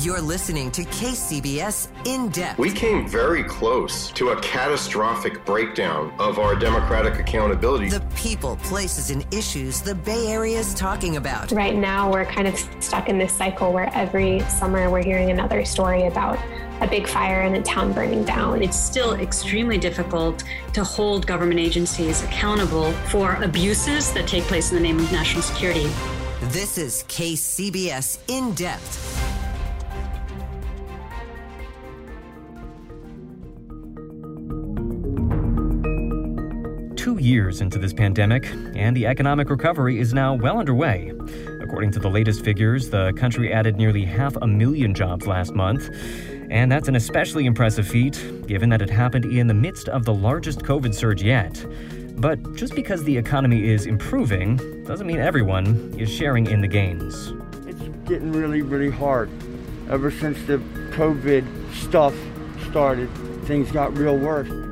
You're listening to KCBS In Depth. We came very close to a catastrophic breakdown of our democratic accountability. The people, places, and issues the Bay Area is talking about. Right now, we're kind of stuck in this cycle where every summer we're hearing another story about a big fire and a town burning down. It's still extremely difficult to hold government agencies accountable for abuses that take place in the name of national security. This is KCBS In Depth. Years into this pandemic, and the economic recovery is now well underway. According to the latest figures, the country added nearly half a million jobs last month. And that's an especially impressive feat, given that it happened in the midst of the largest COVID surge yet. But just because the economy is improving doesn't mean everyone is sharing in the gains. It's getting really, really hard. Ever since the COVID stuff started, things got real worse.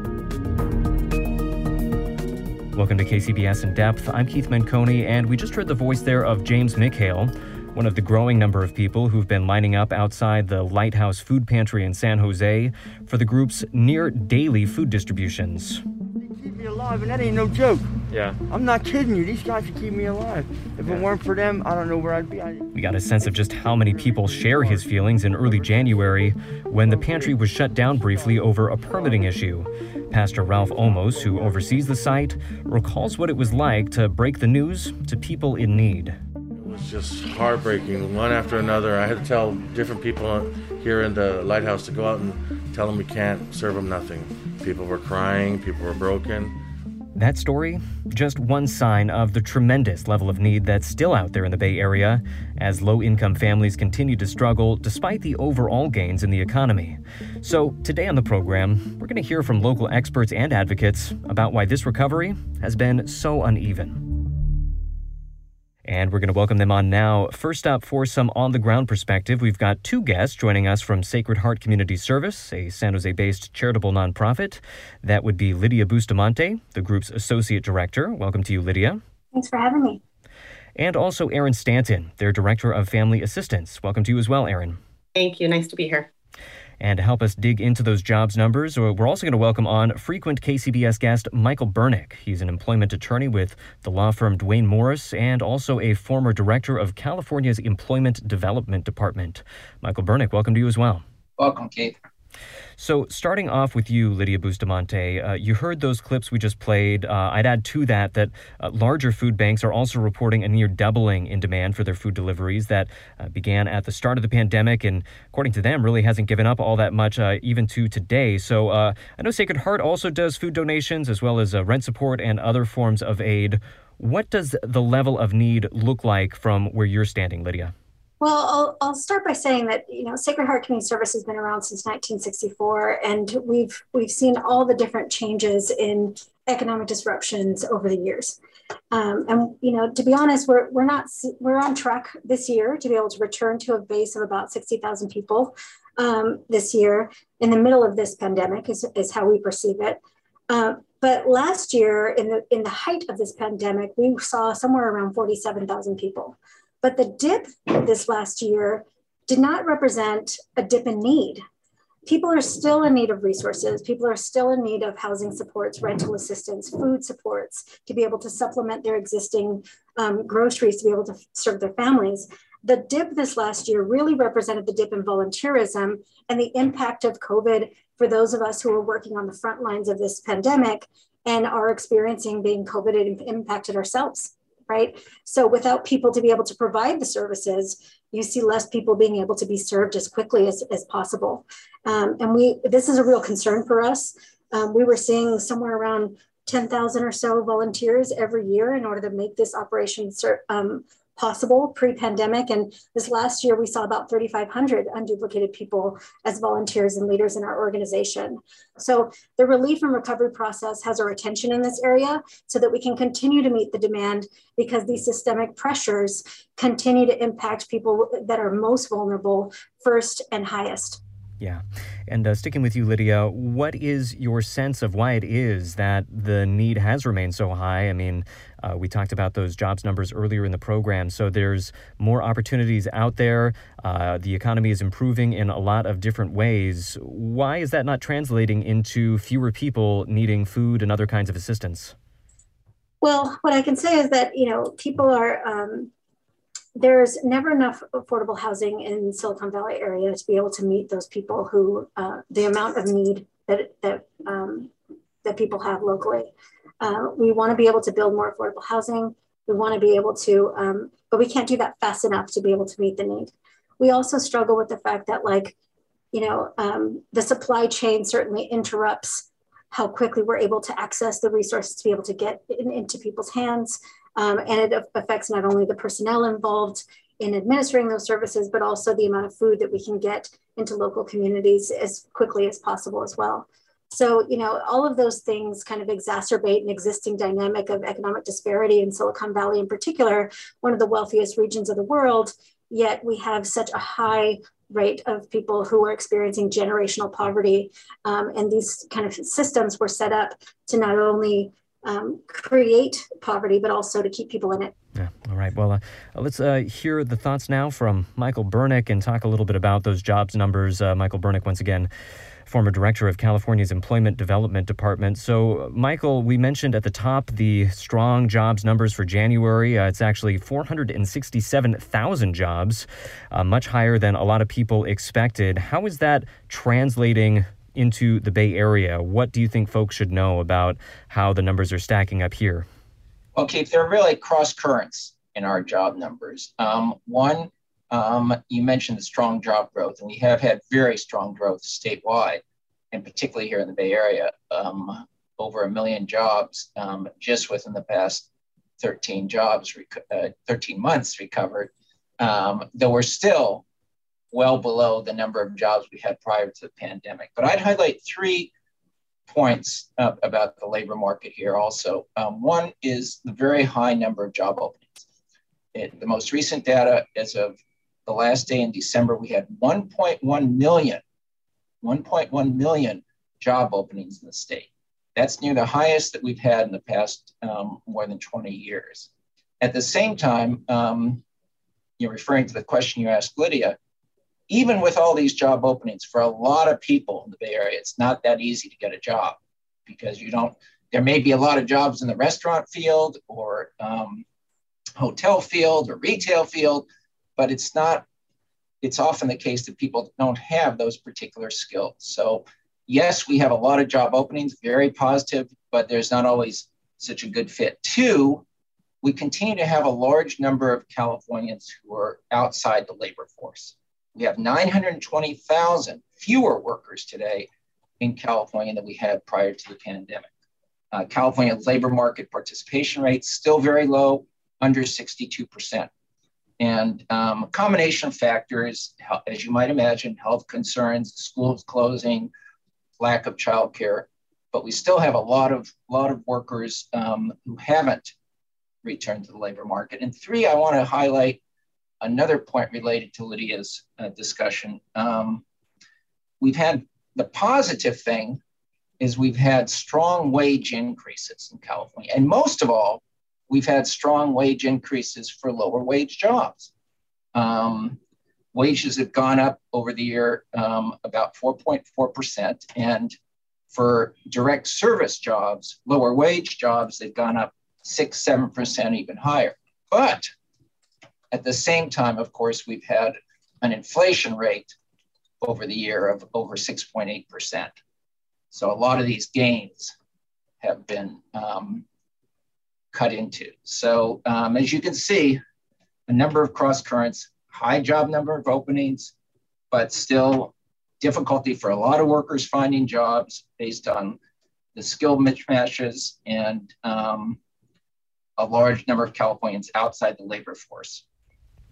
Welcome to KCBS In Depth. I'm Keith Menconi, and we just heard the voice there of James McHale, one of the growing number of people who've been lining up outside the Lighthouse Food Pantry in San Jose for the group's near daily food distributions. They keep me alive, and that ain't no joke. Yeah. I'm not kidding you. These guys keep me alive. If it weren't for them, I don't know where I'd be. I... We got a sense of just how many people share his feelings in early January when the pantry was shut down briefly over a permitting issue. Pastor Ralph Omos, who oversees the site, recalls what it was like to break the news to people in need. It was just heartbreaking, one after another. I had to tell different people here in the lighthouse to go out and tell them we can't serve them nothing. People were crying, people were broken. That story, just one sign of the tremendous level of need that's still out there in the Bay Area as low income families continue to struggle despite the overall gains in the economy. So, today on the program, we're going to hear from local experts and advocates about why this recovery has been so uneven. And we're going to welcome them on now. First up, for some on the ground perspective, we've got two guests joining us from Sacred Heart Community Service, a San Jose based charitable nonprofit. That would be Lydia Bustamante, the group's associate director. Welcome to you, Lydia. Thanks for having me. And also Erin Stanton, their director of family assistance. Welcome to you as well, Erin. Thank you. Nice to be here. And to help us dig into those jobs numbers, uh, we're also going to welcome on frequent KCBS guest Michael Bernick. He's an employment attorney with the law firm Duane Morris and also a former director of California's Employment Development Department. Michael Bernick, welcome to you as well. Welcome, Keith. So, starting off with you, Lydia Bustamante, uh, you heard those clips we just played. Uh, I'd add to that that uh, larger food banks are also reporting a near doubling in demand for their food deliveries that uh, began at the start of the pandemic and, according to them, really hasn't given up all that much uh, even to today. So, uh, I know Sacred Heart also does food donations as well as rent support and other forms of aid. What does the level of need look like from where you're standing, Lydia? Well, I'll, I'll start by saying that you know Sacred Heart Community Service has been around since 1964, and we've we've seen all the different changes in economic disruptions over the years. Um, and you know, to be honest, we're we're not we're on track this year to be able to return to a base of about 60,000 people um, this year in the middle of this pandemic is, is how we perceive it. Uh, but last year, in the in the height of this pandemic, we saw somewhere around 47,000 people. But the dip this last year did not represent a dip in need. people are still in need of resources. People are still in need of housing supports, rental assistance, food supports to be able to supplement their existing um, groceries to be able to serve their families. The dip this last year really represented the dip in volunteerism and the impact of COVID for those of us who are working on the front lines of this pandemic and are experiencing being COVID impacted ourselves, right? So without people to be able to provide the services, you see less people being able to be served as quickly as, as possible. Um, and we this is a real concern for us. Um, we were seeing somewhere around 10,000 or so volunteers every year in order to make this operation um, possible pre-pandemic. And this last year, we saw about 3,500 unduplicated people as volunteers and leaders in our organization. So the relief and recovery process has our attention in this area so that we can continue to meet the demand because these systemic pressures continue to impact people that are most vulnerable first and highest. Yeah. And uh, sticking with you, Lydia, what is your sense of why it is that the need has remained so high? I mean, uh, we talked about those jobs numbers earlier in the program. So there's more opportunities out there. Uh, the economy is improving in a lot of different ways. Why is that not translating into fewer people needing food and other kinds of assistance? Well, what I can say is that, you know, people are. Um, there's never enough affordable housing in Silicon Valley area to be able to meet those people who uh, the amount of need that that um, that people have locally. Uh, we want to be able to build more affordable housing. We want to be able to, um, but we can't do that fast enough to be able to meet the need. We also struggle with the fact that, like, you know, um, the supply chain certainly interrupts how quickly we're able to access the resources to be able to get in, into people's hands. Um, and it affects not only the personnel involved in administering those services, but also the amount of food that we can get into local communities as quickly as possible as well. So, you know, all of those things kind of exacerbate an existing dynamic of economic disparity in Silicon Valley in particular, one of the wealthiest regions of the world, yet we have such a high rate of people who are experiencing generational poverty. Um, and these kind of systems were set up to not only um, create poverty, but also to keep people in it. Yeah. All right. Well, uh, let's uh, hear the thoughts now from Michael Bernick and talk a little bit about those jobs numbers. Uh, Michael Bernick, once again, former director of California's Employment Development Department. So, Michael, we mentioned at the top the strong jobs numbers for January. Uh, it's actually 467,000 jobs, uh, much higher than a lot of people expected. How is that translating into the Bay Area, what do you think folks should know about how the numbers are stacking up here? Well, Keith, there are really cross currents in our job numbers. Um, one, um, you mentioned the strong job growth, and we have had very strong growth statewide, and particularly here in the Bay Area, um, over a million jobs um, just within the past 13 jobs, uh, 13 months recovered. Um, though we're still well below the number of jobs we had prior to the pandemic. But I'd highlight three points uh, about the labor market here also. Um, one is the very high number of job openings. It, the most recent data as of the last day in December, we had 1.1 million, 1.1 million job openings in the state. That's near the highest that we've had in the past um, more than 20 years. At the same time, um, you're referring to the question you asked Lydia, even with all these job openings, for a lot of people in the Bay Area, it's not that easy to get a job because you don't. There may be a lot of jobs in the restaurant field or um, hotel field or retail field, but it's not. It's often the case that people don't have those particular skills. So, yes, we have a lot of job openings, very positive, but there's not always such a good fit. Two, we continue to have a large number of Californians who are outside the labor force. We have 920,000 fewer workers today in California than we had prior to the pandemic. Uh, California labor market participation rate still very low, under 62%. And um, a combination of factors, as you might imagine, health concerns, schools closing, lack of childcare, but we still have a lot of lot of workers um, who haven't returned to the labor market. And three, I want to highlight another point related to Lydia's uh, discussion. Um, we've had the positive thing is we've had strong wage increases in California. And most of all, we've had strong wage increases for lower wage jobs. Um, wages have gone up over the year um, about 4.4%. And for direct service jobs, lower wage jobs, they've gone up 6 7%, even higher. But at the same time, of course, we've had an inflation rate over the year of over 6.8%. So a lot of these gains have been um, cut into. So um, as you can see, a number of cross currents, high job number of openings, but still difficulty for a lot of workers finding jobs based on the skill mismatches and um, a large number of Californians outside the labor force.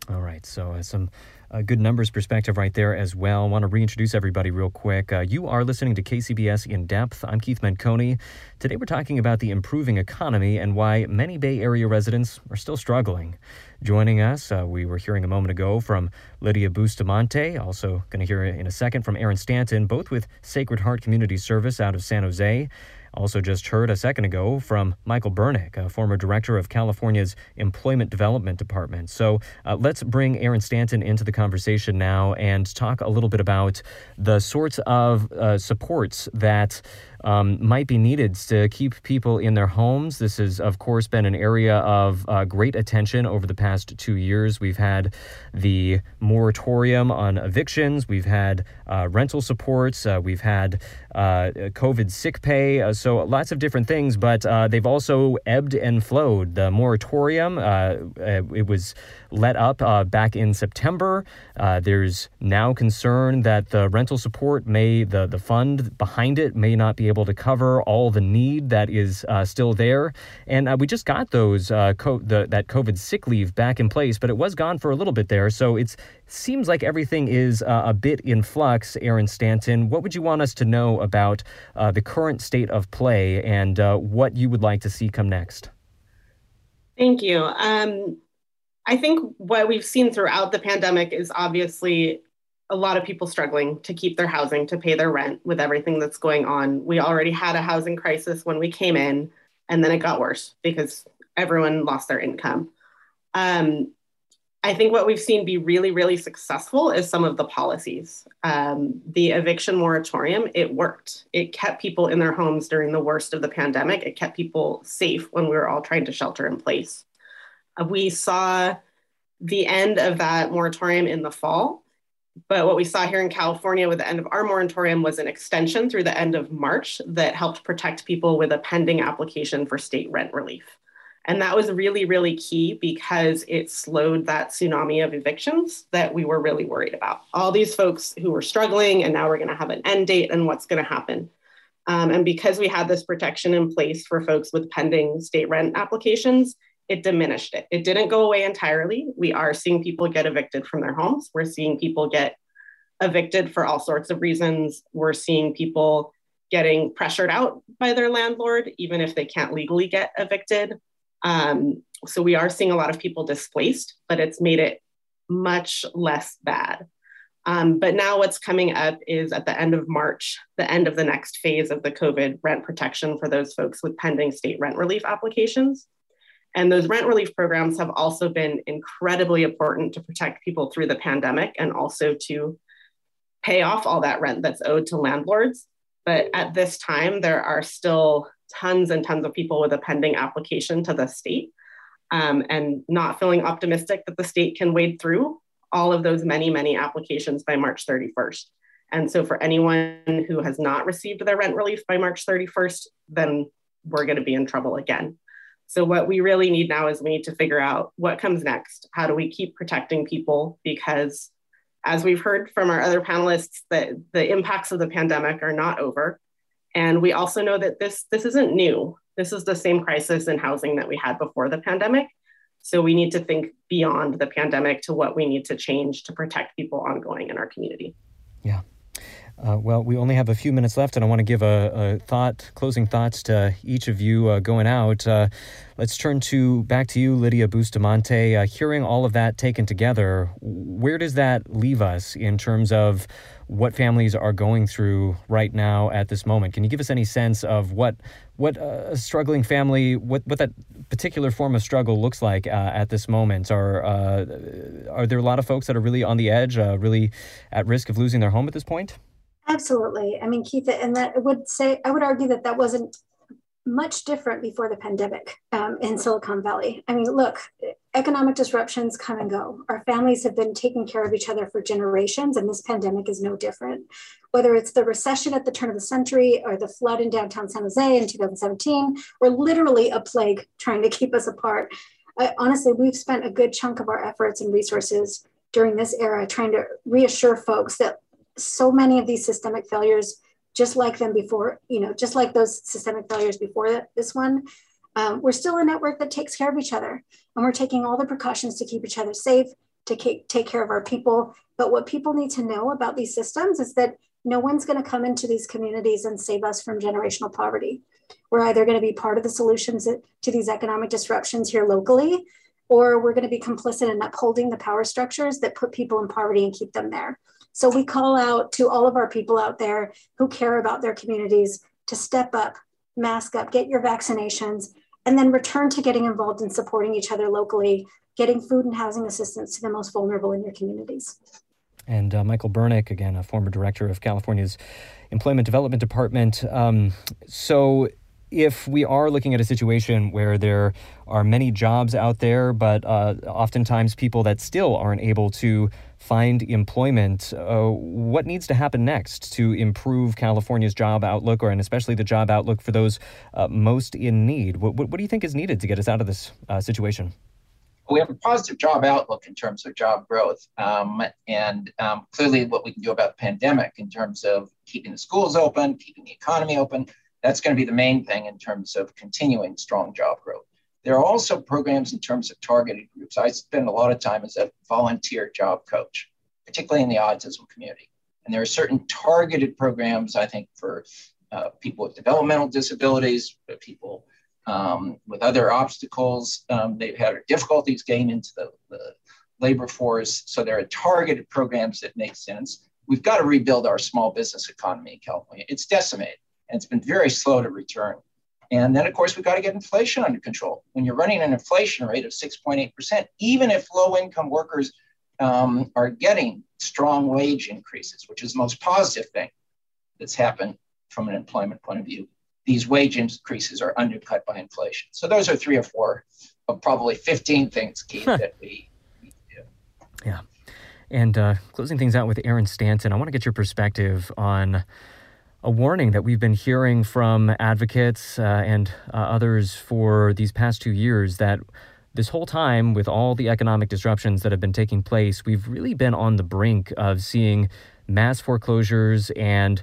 All right, so uh, some uh, good numbers perspective right there as well. I want to reintroduce everybody real quick. Uh, you are listening to KCBS In Depth. I'm Keith Menconi. Today we're talking about the improving economy and why many Bay Area residents are still struggling. Joining us, uh, we were hearing a moment ago from Lydia Bustamante, also going to hear in a second from Aaron Stanton, both with Sacred Heart Community Service out of San Jose. Also, just heard a second ago from Michael Bernick, a former director of California's Employment Development Department. So uh, let's bring Aaron Stanton into the conversation now and talk a little bit about the sorts of uh, supports that um, might be needed to keep people in their homes. This has, of course, been an area of uh, great attention over the past two years. We've had the moratorium on evictions, we've had uh, rental supports, uh, we've had uh, COVID sick pay, uh, so lots of different things, but uh, they've also ebbed and flowed. The moratorium, it was let up back in September. there's now concern that the rental support may, the, the fund behind it may not be able to cover all the need that is uh, still there. And uh, we just got those uh, co- the, that COVID sick leave back in place, but it was gone for a little bit there. So it seems like everything is uh, a bit in flux. Aaron Stanton, what would you want us to know about uh, the current state of play and what you would like to see come next? Thank you. Um, I think what we've seen throughout the pandemic is obviously a lot of people struggling to keep their housing, to pay their rent with everything that's going on. We already had a housing crisis when we came in, and then it got worse because everyone lost their income. Um, I think what we've seen be really, really successful is some of the policies. Um, the eviction moratorium, it worked. It kept people in their homes during the worst of the pandemic. It kept people safe when we were all trying to shelter in place. Uh, we saw the end of that moratorium in the fall. But what we saw here in California with the end of our moratorium was an extension through the end of March that helped protect people with a pending application for state rent relief. And that was really, really key because it slowed that tsunami of evictions that we were really worried about. All these folks who were struggling, and now we're going to have an end date and what's going to happen. Um, and because we had this protection in place for folks with pending state rent applications, it diminished it. It didn't go away entirely. We are seeing people get evicted from their homes. We're seeing people get evicted for all sorts of reasons. We're seeing people getting pressured out by their landlord, even if they can't legally get evicted. Um, so we are seeing a lot of people displaced, but it's made it much less bad. Um, but now what's coming up is at the end of March, the end of the next phase of the COVID rent protection for those folks with pending state rent relief applications. And those rent relief programs have also been incredibly important to protect people through the pandemic and also to pay off all that rent that's owed to landlords. But at this time, there are still tons and tons of people with a pending application to the state um, and not feeling optimistic that the state can wade through all of those many, many applications by March 31st. And so, for anyone who has not received their rent relief by March 31st, then we're going to be in trouble again. So, what we really need now is we need to figure out what comes next. How do we keep protecting people? Because, as we've heard from our other panelists, that the impacts of the pandemic are not over. And we also know that this, this isn't new. This is the same crisis in housing that we had before the pandemic. So, we need to think beyond the pandemic to what we need to change to protect people ongoing in our community. Yeah. Uh, well, we only have a few minutes left, and I want to give a, a thought, closing thoughts to each of you uh, going out. Uh, let's turn to back to you, Lydia Bustamante. Uh, hearing all of that taken together, where does that leave us in terms of what families are going through right now at this moment? Can you give us any sense of what what a struggling family, what what that particular form of struggle looks like uh, at this moment. Are uh, are there a lot of folks that are really on the edge, uh, really at risk of losing their home at this point? Absolutely. I mean, Keith, and that I would say I would argue that that wasn't much different before the pandemic um, in Silicon Valley. I mean, look, economic disruptions come and go. Our families have been taking care of each other for generations, and this pandemic is no different. Whether it's the recession at the turn of the century or the flood in downtown San Jose in 2017, or literally a plague trying to keep us apart. I, honestly, we've spent a good chunk of our efforts and resources during this era trying to reassure folks that so many of these systemic failures just like them before, you know, just like those systemic failures before this one, um, we're still a network that takes care of each other. And we're taking all the precautions to keep each other safe, to take care of our people. But what people need to know about these systems is that no one's going to come into these communities and save us from generational poverty. We're either going to be part of the solutions to these economic disruptions here locally, or we're going to be complicit in upholding the power structures that put people in poverty and keep them there. So we call out to all of our people out there who care about their communities to step up, mask up, get your vaccinations, and then return to getting involved in supporting each other locally, getting food and housing assistance to the most vulnerable in your communities. And uh, Michael Bernick, again, a former director of California's Employment Development Department. Um, so, if we are looking at a situation where there are many jobs out there, but uh, oftentimes people that still aren't able to find employment, uh, what needs to happen next to improve California's job outlook, or and especially the job outlook for those uh, most in need? What, what, what, do you think is needed to get us out of this uh, situation? We have a positive job outlook in terms of job growth, um, and um, clearly what we can do about the pandemic in terms of keeping the schools open, keeping the economy open. That's going to be the main thing in terms of continuing strong job growth. There are also programs in terms of targeted groups. I spend a lot of time as a volunteer job coach, particularly in the autism community. And there are certain targeted programs, I think, for uh, people with developmental disabilities, people um, with other obstacles. Um, they've had difficulties getting into the, the labor force. So there are targeted programs that make sense. We've got to rebuild our small business economy in California. It's decimated and it's been very slow to return. And then, of course, we've got to get inflation under control. When you're running an inflation rate of 6.8%, even if low income workers um, are getting strong wage increases, which is the most positive thing that's happened from an employment point of view, these wage increases are undercut by inflation. So those are three or four of probably 15 things, Keith, that we need to do. Yeah. And uh, closing things out with Aaron Stanton, I want to get your perspective on a warning that we've been hearing from advocates uh, and uh, others for these past two years that this whole time, with all the economic disruptions that have been taking place, we've really been on the brink of seeing mass foreclosures and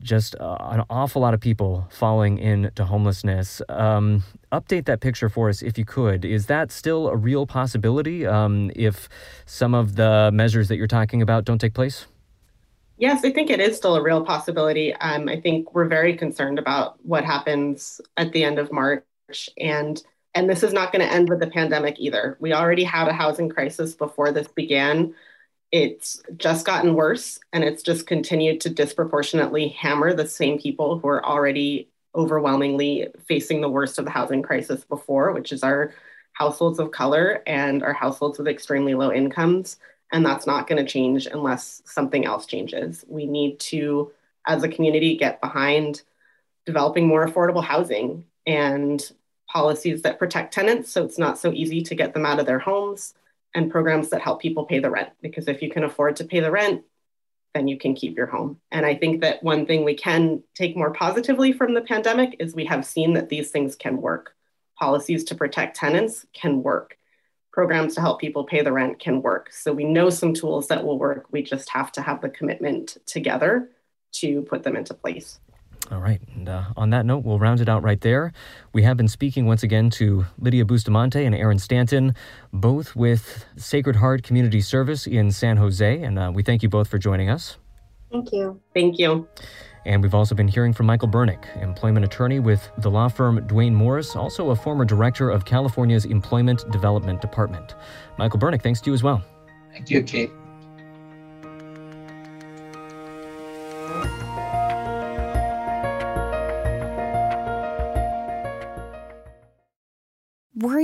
just uh, an awful lot of people falling into homelessness. Um, update that picture for us if you could. Is that still a real possibility um, if some of the measures that you're talking about don't take place? Yes, I think it is still a real possibility. Um, I think we're very concerned about what happens at the end of March, and and this is not going to end with the pandemic either. We already had a housing crisis before this began. It's just gotten worse, and it's just continued to disproportionately hammer the same people who are already overwhelmingly facing the worst of the housing crisis before, which is our households of color and our households with extremely low incomes. And that's not going to change unless something else changes. We need to, as a community, get behind developing more affordable housing and policies that protect tenants so it's not so easy to get them out of their homes and programs that help people pay the rent. Because if you can afford to pay the rent, then you can keep your home. And I think that one thing we can take more positively from the pandemic is we have seen that these things can work. Policies to protect tenants can work programs to help people pay the rent can work. So we know some tools that will work. We just have to have the commitment together to put them into place. All right. And uh, on that note, we'll round it out right there. We have been speaking once again to Lydia Bustamante and Aaron Stanton, both with Sacred Heart Community Service in San Jose. And uh, we thank you both for joining us. Thank you. Thank you. And we've also been hearing from Michael Bernick, employment attorney with the law firm Duane Morris, also a former director of California's Employment Development Department. Michael Bernick, thanks to you as well. Thank you, Kate.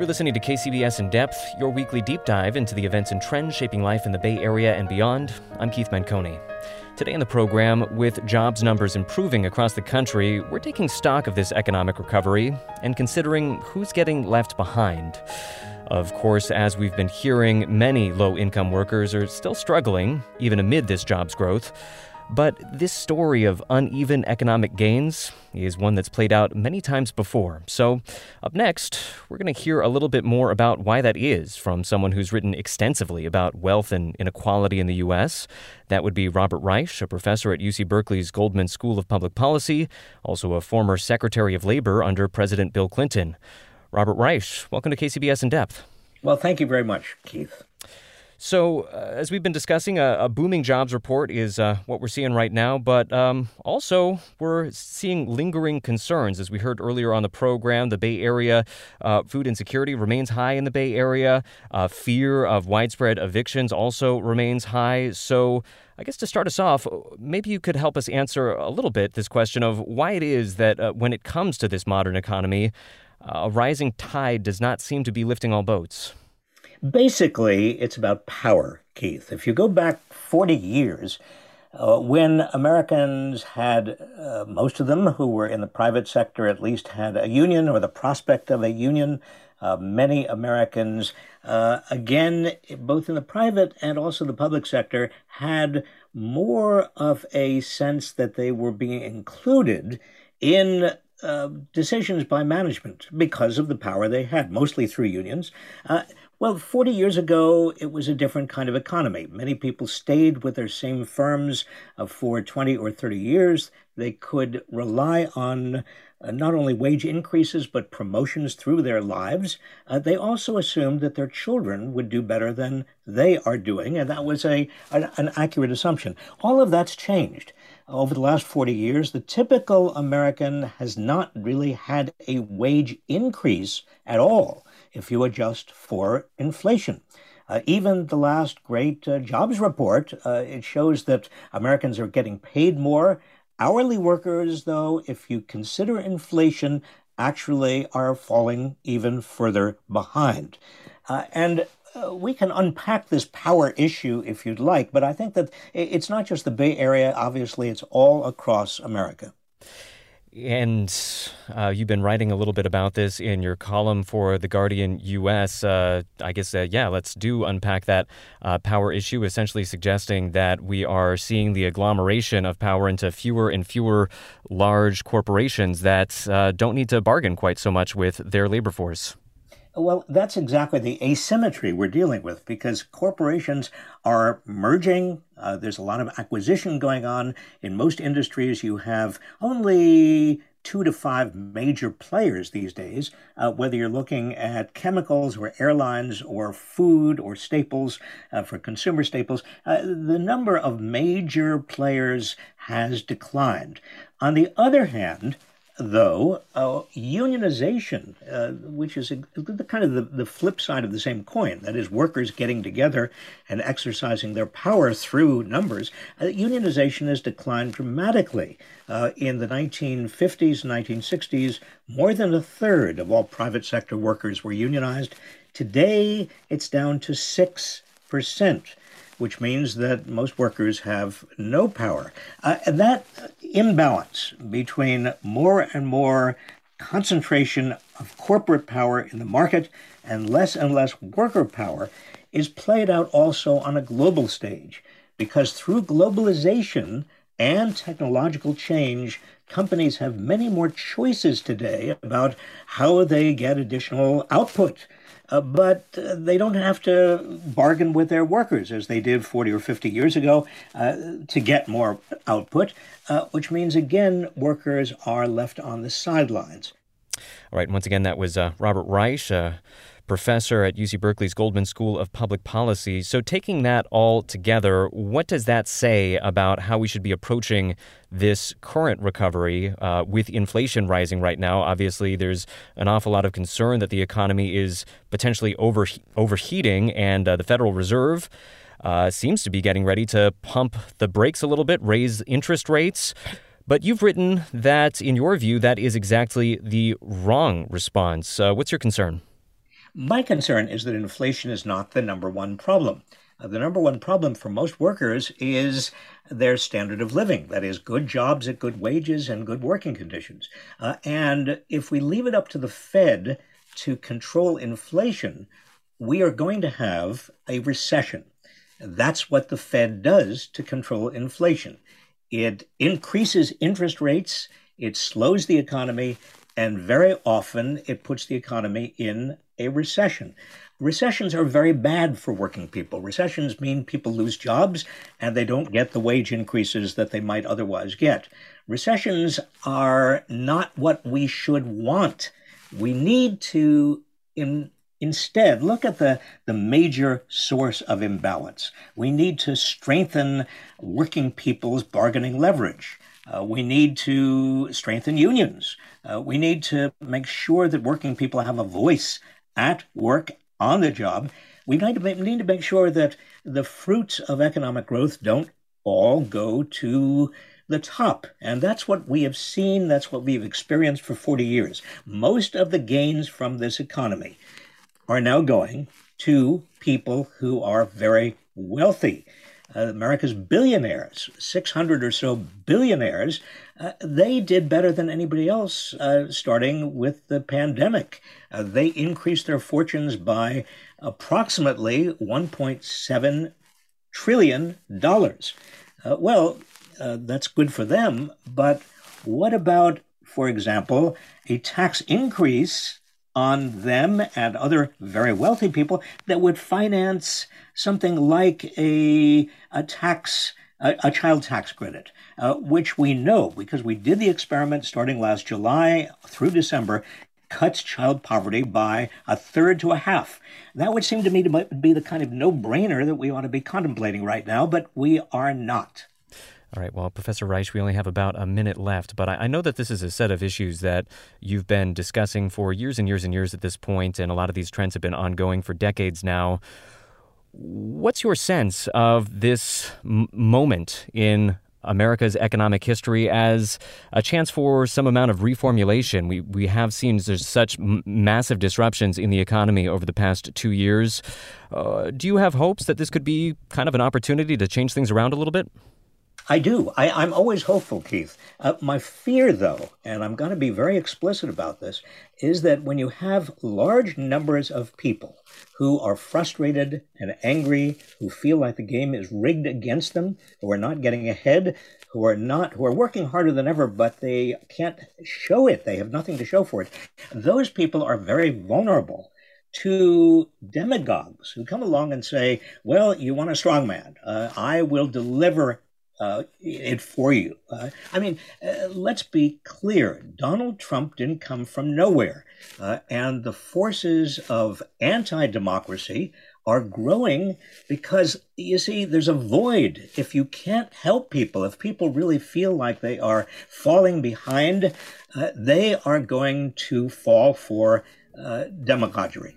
You're listening to KCBS In Depth, your weekly deep dive into the events and trends shaping life in the Bay Area and beyond. I'm Keith Menconi. Today in the program, with jobs numbers improving across the country, we're taking stock of this economic recovery and considering who's getting left behind. Of course, as we've been hearing, many low income workers are still struggling, even amid this jobs growth. But this story of uneven economic gains is one that's played out many times before. So, up next, we're going to hear a little bit more about why that is from someone who's written extensively about wealth and inequality in the U.S. That would be Robert Reich, a professor at UC Berkeley's Goldman School of Public Policy, also a former Secretary of Labor under President Bill Clinton. Robert Reich, welcome to KCBS In Depth. Well, thank you very much, Keith. So, uh, as we've been discussing, a, a booming jobs report is uh, what we're seeing right now, but um, also we're seeing lingering concerns. As we heard earlier on the program, the Bay Area uh, food insecurity remains high in the Bay Area. Uh, fear of widespread evictions also remains high. So, I guess to start us off, maybe you could help us answer a little bit this question of why it is that uh, when it comes to this modern economy, uh, a rising tide does not seem to be lifting all boats. Basically, it's about power, Keith. If you go back 40 years, uh, when Americans had, uh, most of them who were in the private sector at least had a union or the prospect of a union, uh, many Americans, uh, again, both in the private and also the public sector, had more of a sense that they were being included in uh, decisions by management because of the power they had, mostly through unions. Uh, well, 40 years ago, it was a different kind of economy. Many people stayed with their same firms for 20 or 30 years. They could rely on uh, not only wage increases, but promotions through their lives. Uh, they also assumed that their children would do better than they are doing, and that was a, an, an accurate assumption. All of that's changed over the last 40 years, the typical American has not really had a wage increase at all if you adjust for inflation. Uh, even the last great uh, jobs report, uh, it shows that Americans are getting paid more. Hourly workers, though, if you consider inflation, actually are falling even further behind. Uh, and uh, we can unpack this power issue if you'd like, but I think that it's not just the Bay Area. Obviously, it's all across America. And uh, you've been writing a little bit about this in your column for The Guardian US. Uh, I guess, uh, yeah, let's do unpack that uh, power issue, essentially suggesting that we are seeing the agglomeration of power into fewer and fewer large corporations that uh, don't need to bargain quite so much with their labor force. Well, that's exactly the asymmetry we're dealing with because corporations are merging. Uh, there's a lot of acquisition going on. In most industries, you have only two to five major players these days, uh, whether you're looking at chemicals or airlines or food or staples uh, for consumer staples, uh, the number of major players has declined. On the other hand, though, uh, unionization, uh, which is a, a, kind of the, the flip side of the same coin, that is, workers getting together and exercising their power through numbers, uh, unionization has declined dramatically. Uh, in the 1950s 1960s, more than a third of all private sector workers were unionized. Today, it's down to 6% which means that most workers have no power. Uh, and that imbalance between more and more concentration of corporate power in the market and less and less worker power is played out also on a global stage because through globalization and technological change, companies have many more choices today about how they get additional output uh, but uh, they don't have to bargain with their workers as they did 40 or 50 years ago uh, to get more output, uh, which means, again, workers are left on the sidelines. All right, once again, that was Robert Reich professor at UC Berkeley's Goldman School of Public Policy. So, taking that all together, what does that say about how we should be approaching this current recovery uh, with inflation rising right now? Obviously, there's an awful lot of concern that the economy is potentially over, overheating, and uh, the Federal Reserve. Uh, seems to be getting ready to pump the brakes a little bit, raise interest rates. But you've written that, in your view, that is exactly the wrong response. Uh, what's your concern? My concern is that inflation is not the number one problem. Uh, the number one problem for most workers is their standard of living that is, good jobs at good wages and good working conditions. Uh, and if we leave it up to the Fed to control inflation, we are going to have a recession. That's what the Fed does to control inflation. It increases interest rates, it slows the economy, and very often it puts the economy in a recession. Recessions are very bad for working people. Recessions mean people lose jobs and they don't get the wage increases that they might otherwise get. Recessions are not what we should want. We need to in, instead look at the, the major source of imbalance. We need to strengthen working people's bargaining leverage. Uh, we need to strengthen unions. Uh, we need to make sure that working people have a voice at work on the job. We need to make, need to make sure that the fruits of economic growth don't all go to the top. And that's what we have seen, that's what we've experienced for 40 years. Most of the gains from this economy are now going to people who are very wealthy uh, America's billionaires, 600 or so billionaires, uh, they did better than anybody else uh, starting with the pandemic. Uh, they increased their fortunes by approximately 1.7 trillion dollars. Uh, well, uh, that's good for them, but what about, for example, a tax increase on them and other very wealthy people that would finance something like a, a tax, a, a child tax credit, uh, which we know because we did the experiment starting last July through December, cuts child poverty by a third to a half. That would seem to me to be the kind of no brainer that we ought to be contemplating right now, but we are not. All right. Well, Professor Reich, we only have about a minute left, but I, know that this is a set of issues that you've been discussing for years and years and years at this point, and a lot of these trends have been ongoing for decades now. What's your sense of this m- moment in America's economic history as a chance for some amount of reformulation. We we have seen there's such m- massive disruptions in the economy over the past two years. Uh, do you have hopes that this could be kind of an opportunity to change things around a little bit? I do. I, am always hopeful, Keith. Uh, my fear, though, and I'm going to be very explicit about this, is that when you have large numbers of people who are frustrated and angry, who feel like the game is rigged against them, who are not getting ahead, who are not who are working harder than ever, but they can't show it. They have nothing to show for it. Those people are very vulnerable to demagogues who come along and say, "Well, you want a strong man? Uh, I will deliver uh, it for you. Uh, I mean, uh, let's be clear Donald Trump didn't come from nowhere. Uh, and the forces of anti democracy are growing because you see, there's a void. If you can't help people, if people really feel like they are falling behind, uh, they are going to fall for uh, demagoguery.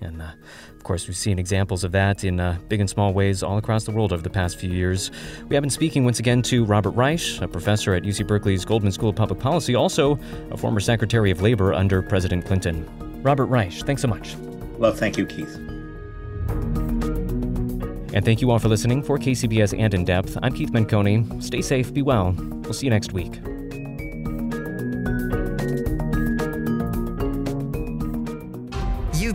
And uh, of course, we've seen examples of that in uh, big and small ways all across the world over the past few years. We have been speaking once again to Robert Reich, a professor at UC Berkeley's Goldman School of Public Policy, also a former Secretary of Labor under President Clinton. Robert Reich, thanks so much. Well, thank you, Keith. And thank you all for listening. For KCBS and In Depth, I'm Keith Menconi. Stay safe, be well. We'll see you next week.